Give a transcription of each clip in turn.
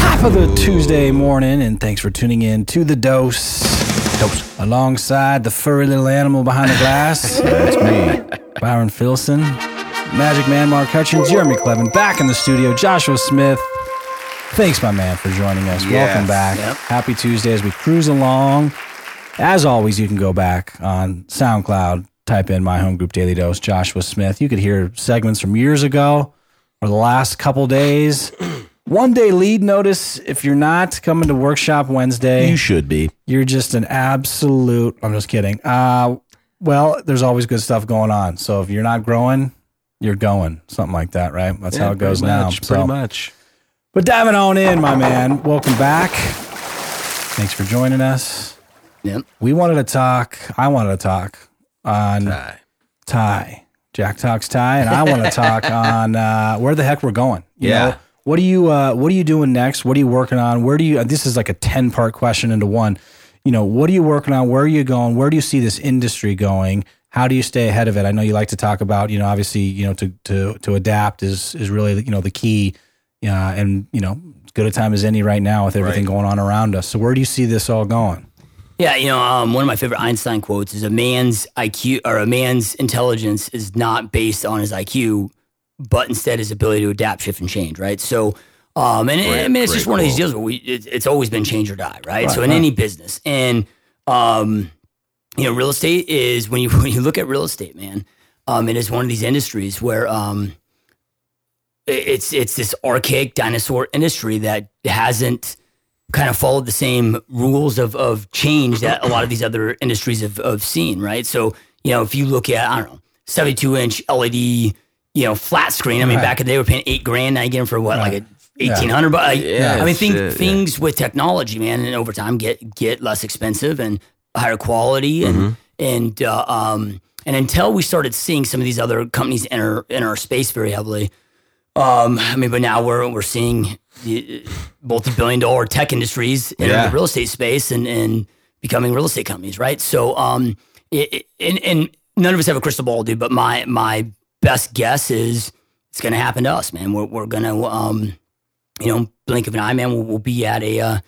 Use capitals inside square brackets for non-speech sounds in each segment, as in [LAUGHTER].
Top of the Tuesday morning, and thanks for tuning in to the dose. Dose. Alongside the furry little animal behind the glass, [LAUGHS] That's me. Byron Filson, Magic Man Mark Hutchins, Jeremy Clevin, back in the studio, Joshua Smith. Thanks, my man, for joining us. Welcome back. Yep. Happy Tuesday as we cruise along. As always, you can go back on SoundCloud, type in My Home Group Daily Dose, Joshua Smith. You could hear segments from years ago or the last couple days. [CLEARS THROAT] One day lead notice if you're not coming to Workshop Wednesday. You should be. You're just an absolute. I'm just kidding. Uh, well, there's always good stuff going on. So if you're not growing, you're going. Something like that, right? That's how it goes pretty now. much, So- Pretty much. But diving on in, my man. Welcome back. Thanks for joining us. Yep. We wanted to talk. I wanted to talk on Aye. Ty. Jack talks Ty, and I want to talk [LAUGHS] on uh, where the heck we're going. You Yeah. know, what are you uh, What are you doing next? What are you working on? Where do you? This is like a ten part question into one. You know, what are you working on? Where are you going? Where do you see this industry going? How do you stay ahead of it? I know you like to talk about. You know, obviously, you know, to to to adapt is is really you know the key. Yeah, and you know, as good a time as any right now with everything Right. going on around us. So where do you see this all going? Yeah, you know, um, one of my favorite Einstein quotes is a man's IQ or a man's intelligence is not based on his IQ, but instead his ability to adapt, shift, and change, right? So, um, and Great- I mean, it's just one of these deals where we, it, it's always been change or die, right? so, in right. any business, and um, you know, real estate is when you [LAUGHS] when you look at real estate, man, um, it is one of these industries where um, it- it's it's this archaic dinosaur industry that hasn't kind of followed the same rules of, of change that a lot of these other industries have, have seen, right? So, you know, if you look at, I don't know, 72 inch LED, you know, flat screen, I mean, Right. back in the day, we were paying eight grand. Now you get them for what, like a Yeah. 1800 but like, Yeah, I mean, shit, yeah. things with technology, man, and over time get, get less expensive and higher quality. And, Mm-hmm. and, uh, um, and until we started seeing some of these other companies enter, enter our space very heavily, um, I mean, but now we're we're seeing the, multi-billion dollar tech industries in Yeah. the real estate space and, and becoming real estate companies, right? So, um, it, it- and, and none of us have a crystal ball, dude. But my my best guess is it's going to happen to us, man. We're we're gonna, um, you know, blink of an eye, man. We'll, we'll be at a, uh,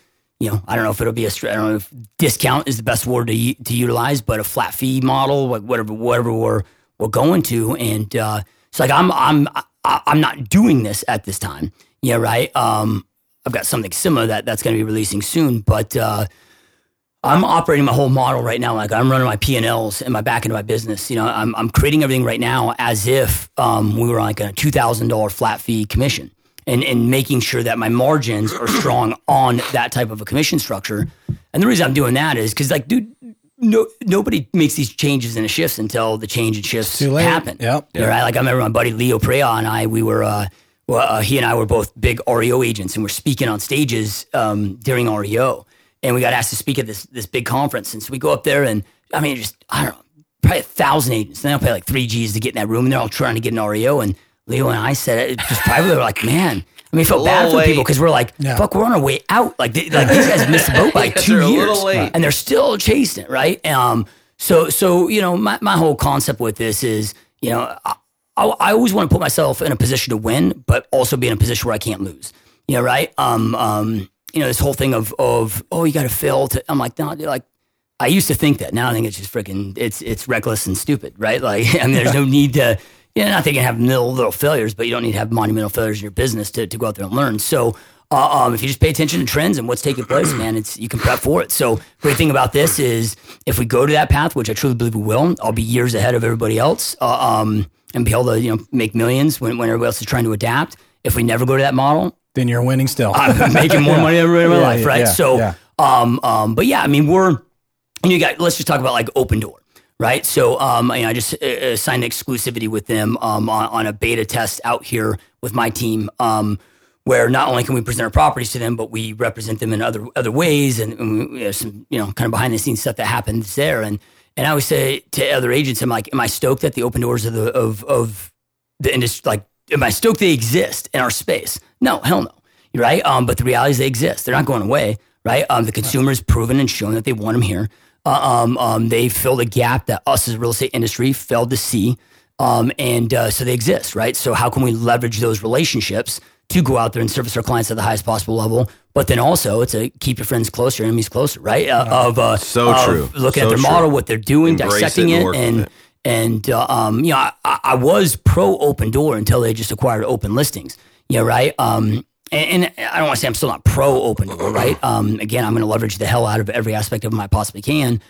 you know, I don't know if it'll be a, don't know if discount is the best word to to utilize, but a flat fee model, like whatever whatever we're we're going to, and uh, so like I'm I'm I- I'm not doing this at this time, yeah, right. Um, I've got something similar that that's going to be releasing soon, but uh, I'm operating my whole model right now. Like I'm running my P and Ls and my back into my business. You know, I'm I'm creating everything right now as if um, we were on like a two thousand dollar flat fee commission, and and making sure that my margins are strong on that type of a commission structure. And the reason I'm doing that is because like, dude, no nobody makes these changes and shifts until the change and shifts Too late. happen. Yep. You're right. Like I remember my buddy Leo Pareja and I, we were, uh, well, uh, he and I were both big REO agents and we're speaking on stages um, during REO. And we got asked to speak at this this big conference. And so we go up there and I mean, just, I don't know, probably a thousand agents. And they'll pay like three G's to get in that room and they're all trying to get an REO. And Leo and I said it just privately, we're like, man, I mean, I felt bad little for people because we're like, Yeah. fuck, we're on our way out. Like, they, like these guys missed the boat by [LAUGHS] like two years, and they're still chasing it, right? Um, so, so you know, my, my whole concept with this is, you know, I, I, I always want to put myself in a position to win, but also be in a position where I can't lose. You know, right? Um, um, you know, this whole thing of of oh, you got to fail to. I'm like, no, dude, like. I used to think that. Now I think it's just freaking. It's it's reckless and stupid, right? Like, [LAUGHS] I mean, there's no need to. You know, not that you can have little little failures, but you don't need to have monumental failures in your business to, to go out there and learn. So, uh, um, if you just pay attention to trends and what's taking place, man, it's you can prep for it. So, great thing about this is if we go to that path, which I truly believe we will, I'll be years ahead of everybody else, uh, um, and be able to you know make millions when, when everybody else is trying to adapt. If we never go to that model, Then you're winning still. I'm making more [LAUGHS] money than everybody in my Yeah, life, right? yeah, so, yeah. um, um, but yeah, I mean, we're, and you got, let's just talk about like Opendoor, right? So, um, you know, I just uh, uh, signed exclusivity with them um, on, on a beta test out here with my team, um, where not only can we present our properties to them, but we represent them in other other ways, and, and we have some, you know, kind of behind the scenes stuff that happens there. And and I always say to other agents, I'm like, am I stoked that the Opendoors of the of of the industry, like, am I stoked they exist in our space? No, hell no. Right. Um, but the reality is they exist. They're not going away, right? Um, the consumer's proven and shown that they want them here. Uh, um, um, they filled a gap that us as a real estate industry failed to see. Um, and uh, so they exist, right? So how can we leverage those relationships to go out there and service our clients at the highest possible level. But then also, it's a keep your friends closer, enemies closer, right? Uh, of uh, So of true. Looking So at their true. model, what they're doing, Embrace dissecting it and it, and it. and uh, um, you know, I, I was pro Opendoor until they just acquired open listings. You know, right? Um, and, and I don't want to say I'm still not pro Opendoor, right? Um, again, I'm going to leverage the hell out of every aspect of them I possibly can.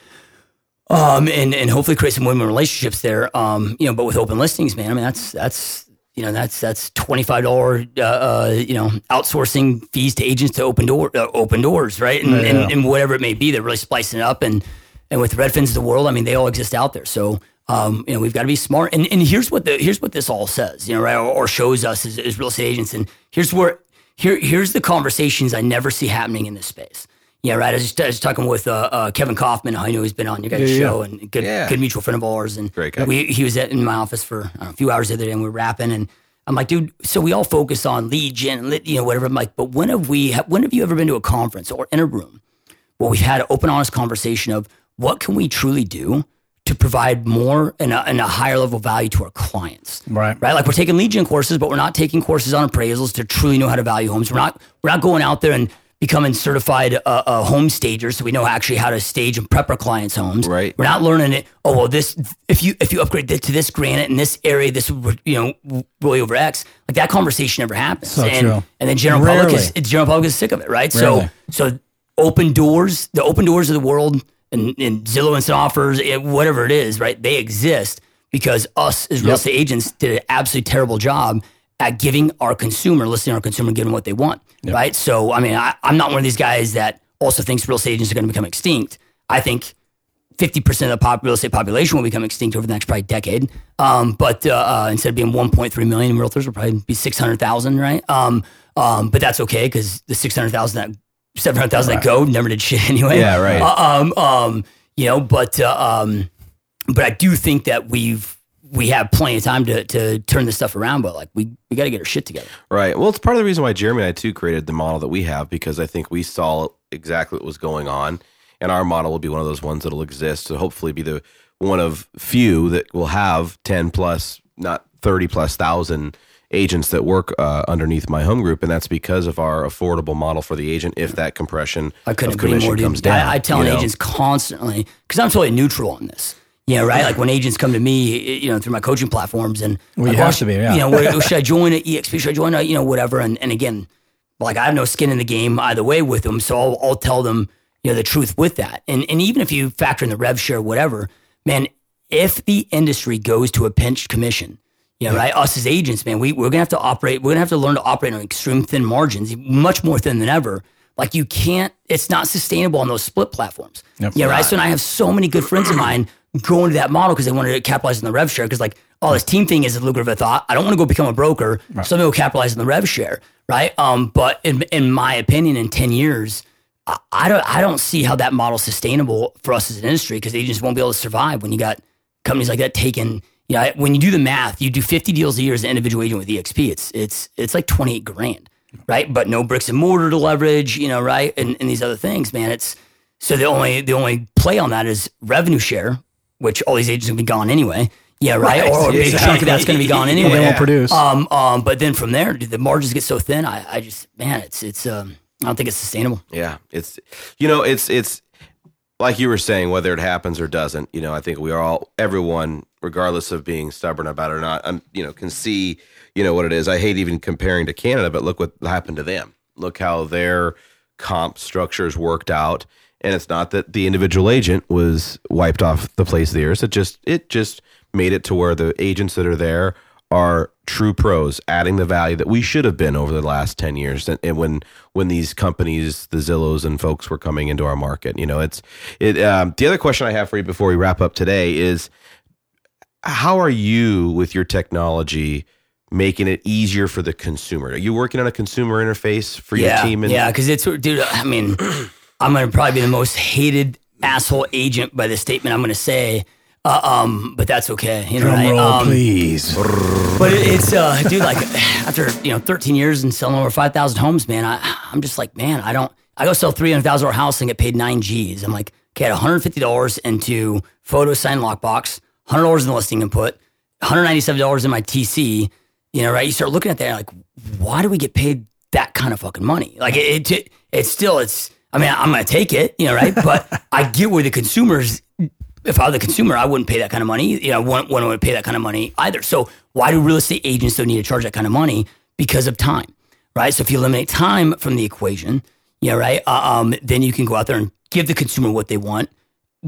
Um, and, and hopefully create some win-win relationships there. Um, you know, but with open listings, man, I mean, that's, that's, you know, that's, that's $25, uh, uh, you know, outsourcing fees to agents to Opendoor, uh, Opendoors, right? And, and, and whatever it may be, they're really splicing it up. And, and with Redfins of the world, I mean, they all exist out there. So, um, you know, we've got to be smart. And, and here's what the, here's what this all says, you know, right? Or, or shows us as, as real estate agents. And here's where, here, here's the conversations I never see happening in this space. Yeah, right. I was, just, I was talking with uh, uh, Kevin Kaufman. I know he's been on your guys' Yeah, yeah. show and good, Yeah. good mutual friend of ours. And Great guy. we, he was at, in my office for know, a few hours the other day, and we were rapping. And I'm like, dude, so we all focus on lead gen, and lit- you know, whatever. I'm like, but when have we? When have you ever been to a conference or in a room where we've had an open, honest conversation of what can we truly do to provide more and a, and a higher level of value to our clients? Right. right? Like we're taking lead gen courses, but we're not taking courses on appraisals to truly know how to value homes. We're not we're not going out there and becoming certified uh, uh, home stagers, so we know actually how to stage and prep our clients' homes. Right. We're not learning it. Oh well, this if you if you upgrade this to this granite in this area, this would you know really over X. Like that conversation never happens. So and, true. And then general public is general public is sick of it, right? Rarely. So so Opendoors, the Opendoors of the world, and, and Zillow Instant Offers, it, whatever it is, right? They exist because us as real Yep. estate agents did an absolutely terrible job at giving our consumer, listening to our consumer, giving them what they want, right? So, I mean, I, I'm not one of these guys that also thinks real estate agents are going to become extinct. I think 50% of the pop, real estate population will become extinct over the next probably decade. Um, but uh, uh, instead of being 1.3 million realtors, will probably be 600,000, right? Um, um, but that's okay because the 600,000 that 700,000 that go never did shit [LAUGHS] anyway. Yeah, right. Uh, um, um, you know, but uh, um, but I do think that we've we have plenty of time to to turn this stuff around. But like we we got to get our shit together. Right. Well, it's part of the reason why Jeremy and I too created the model that we have because I think we saw exactly what was going on, and our model will be one of those ones that'll exist to hopefully be the one of few that will have ten plus, not thirty plus thousand agents that work uh, underneath my home group, and that's because of our affordable model for the agent. If that compression I couldn't of commission more. Dude. comes down, I, I tell you know? agents constantly because I'm totally neutral on this. You know, right? Like when agents come to me, you know, through my coaching platforms, and Well, you like, have well, to be, yeah. You know, what, [LAUGHS] should I join at EXP? Should I join? A, you know, whatever. And and again, like I have no skin in the game either way with them, so I'll, I'll tell them you know the truth with that. And and even if you factor in the rev share, whatever, man, if the industry goes to a pinched commission, you know, right? Us as agents, man, we, we're gonna have to operate. We're gonna have to learn to operate on extreme thin margins, much more thin than ever. Like you can't. It's not sustainable on those split platforms. Yep. Yeah, right. So and I have so many good friends of mine [CLEARS THROAT] going to that model because they wanted to capitalize on the rev share. Because like, oh, this team thing is a lucrative thought. I don't want to go become a broker, so I'm gonna capitalize on the rev share, right? Um, but in in my opinion, in ten years. I- I don't. I don't see how that model's sustainable for us as an industry because agents won't be able to survive when you got companies like that taking. You know, when you do the math, you do 50 deals a year as an individual agent with EXP. It's it's it's like 28 grand, right? But no bricks and mortar to leverage. You know, right? And, and these other things, man. It's so the only the only play on that is revenue share, which all these agents are gonna be gone anyway. Yeah, right. Right, Or a big chunk of that's going to be gone [LAUGHS] Well, anyway. they won't produce. Um, um, but then from there, dude, the margins get so thin. I, I just, man, it's, it's, um, I don't think it's sustainable. Yeah, it's you know, it's it's like you were saying, whether it happens or doesn't. You know, I think we are all everyone, regardless of being stubborn about it or not, um, you know, can see you know what it is. I hate even comparing to Canada, but look what happened to them. Look how their comp structures worked out, and it's not that the individual agent was wiped off the place of the earth. It just it just made it to where the agents that are there are true pros, adding the value that we should have been over the last ten years. And, and when when these companies, the Zillows and folks, were coming into our market, you know, it's it. Um, the other question I have for you before we wrap up today is, how are you with your technology? Making it easier for the consumer. Are you working on a consumer interface for yeah, your team? And, yeah, because it's, dude, I mean, [CLEARS THROAT] I'm going to probably be the most hated asshole agent by the statement I'm going to say. Uh, um, but that's okay. You know, Drum right? roll, Um, please. But it, it's, uh, dude, like [SIGHS] after you know 13 years and selling over 5,000 homes, man, I, I'm just like, man, I don't. I go sell 300,000 dollar house and get paid nine G's. I'm like, okay, I had 150 dollars into photo sign lockbox, 100 dollars in the listing input, 197 dollars in my TC. You know, right? You start looking at that, like, why do we get paid that kind of fucking money? Like it, it it's still it's. I mean, I'm gonna take it, you know, right? But [LAUGHS] I get where the consumers. If I were the consumer, I wouldn't pay that kind of money. You know, I wouldn't, wouldn't pay that kind of money either. So why do real estate agents don't need to charge that kind of money? Because of time, right? So if you eliminate time from the equation, you know, right, uh, um, then you can go out there and give the consumer what they want,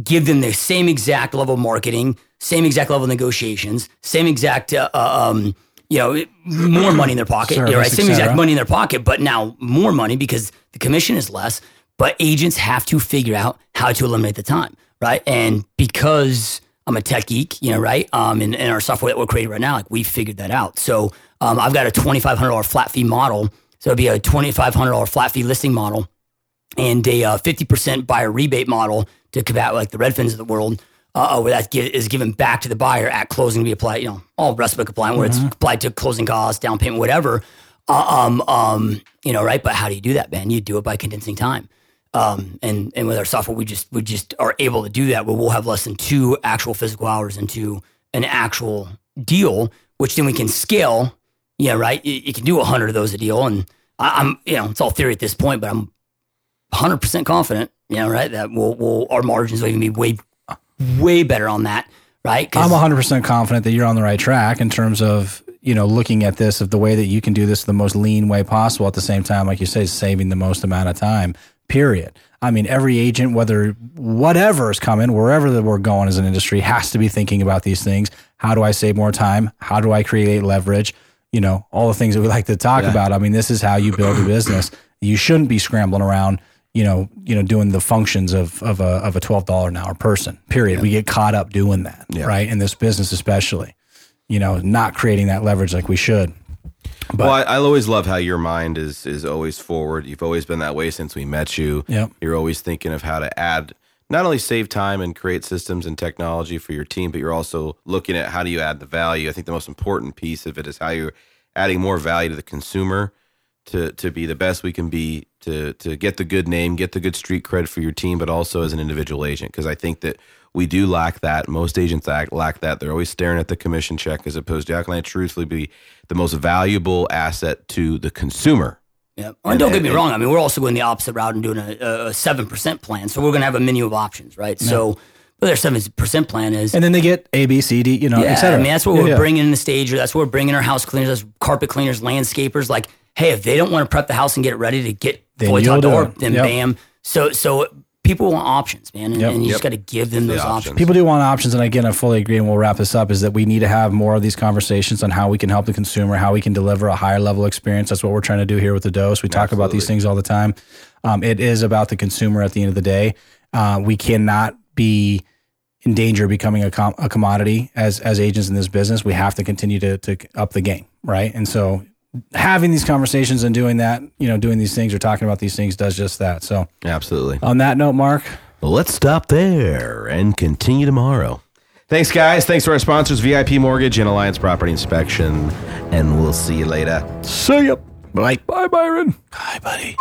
give them the same exact level of marketing, same exact level of negotiations, same exact, uh, uh, um, you know, more money in their pocket, Service, right? Same exact money in their pocket, but now more money because the commission is less. But agents have to figure out how to eliminate the time, right? And because I'm a tech geek, you know, right? Um, in, in our software that we're creating right now, like we figured that out. So um, I've got a $2,500 flat fee model. So it'd be a $2,500 flat fee listing model and a uh, 50% buyer rebate model to combat like the Redfins of the world, uh, where that gi- is given back to the buyer at closing to be applied, you know, all RESPA compliant, where it's applied to closing costs, down payment, whatever. Uh, um, um, you know, right? But how do you do that, man? You do it by condensing time. Um, and and with our software, we just we just are able to do that. Where we'll have less than two actual physical hours into an actual deal, which then we can scale. Yeah, right. You, you can do a hundred of those a deal, and I, I'm you know it's all theory at this point, but I'm 100 percent confident. You know, right? That we'll, we'll our margins will even be way way better on that, right? I'm 100% confident that you're on the right track in terms of, you know, looking at this of the way that you can do this the most lean way possible at the same time, like you say, saving the most amount of time, period. I mean, every agent, whether whatever is coming, wherever that we're going as an industry, has to be thinking about these things. How do I save more time? How do I create leverage? You know, all the things that we like to talk about. I mean, this is how you build a business. You shouldn't be scrambling around, you know, you know, doing the functions of of a of a twelve dollar an hour person. Period. We get caught up doing that, right? In this business, especially, you know, not creating that leverage like we should. well, I, I always love how your mind is is always forward. You've always been that way since we met you. Yep. You're always thinking of how to add, not only save time and create systems and technology for your team, but you're also looking at how do you add the value. I think the most important piece of it is how you're adding more value to the consumer to to be the best we can be to to get the good name, get the good street cred for your team, but also as an individual agent. Because I think that we do lack that. Most agents act, lack that. They're always staring at the commission check as opposed to how can I truthfully be the most valuable asset to the consumer. Yeah. And don't get me wrong. I mean, we're also going the opposite route and doing a seven percent plan. So we're going to have a menu of options, right? So, but their seventy percent plan is. And then they get A, B, C, D, you know, yeah, et cetera. I mean, that's what Yeah, we're yeah. bringing in the stage, stager. That's what we're bringing our house cleaners, that's carpet cleaners, landscapers. Like, hey, if they don't want to prep the house and get it ready to get Then fully you'll top door, then Yep. bam. So, so people want options, man, and, Yep. and you Yep. just got to give them those the options. options. People do want options, and again, I fully agree, and we'll wrap this up. Is that we need to have more of these conversations on how we can help the consumer, how we can deliver a higher level experience. That's what we're trying to do here with the dose. We talk about these things all the time. Um, it is about the consumer at the end of the day. Uh, we cannot be in danger of becoming a, com- a commodity as as agents in this business. We have to continue to to up the game, right? And so having these conversations and doing that, you know, doing these things or talking about these things does just that. So Absolutely. on that note, Mark, let's stop there and continue tomorrow. Thanks, guys. Thanks to our sponsors, VIP Mortgage and Alliance Property Inspection. And we'll see you later. see ya. Bye. Bye, Byron. Bye, buddy.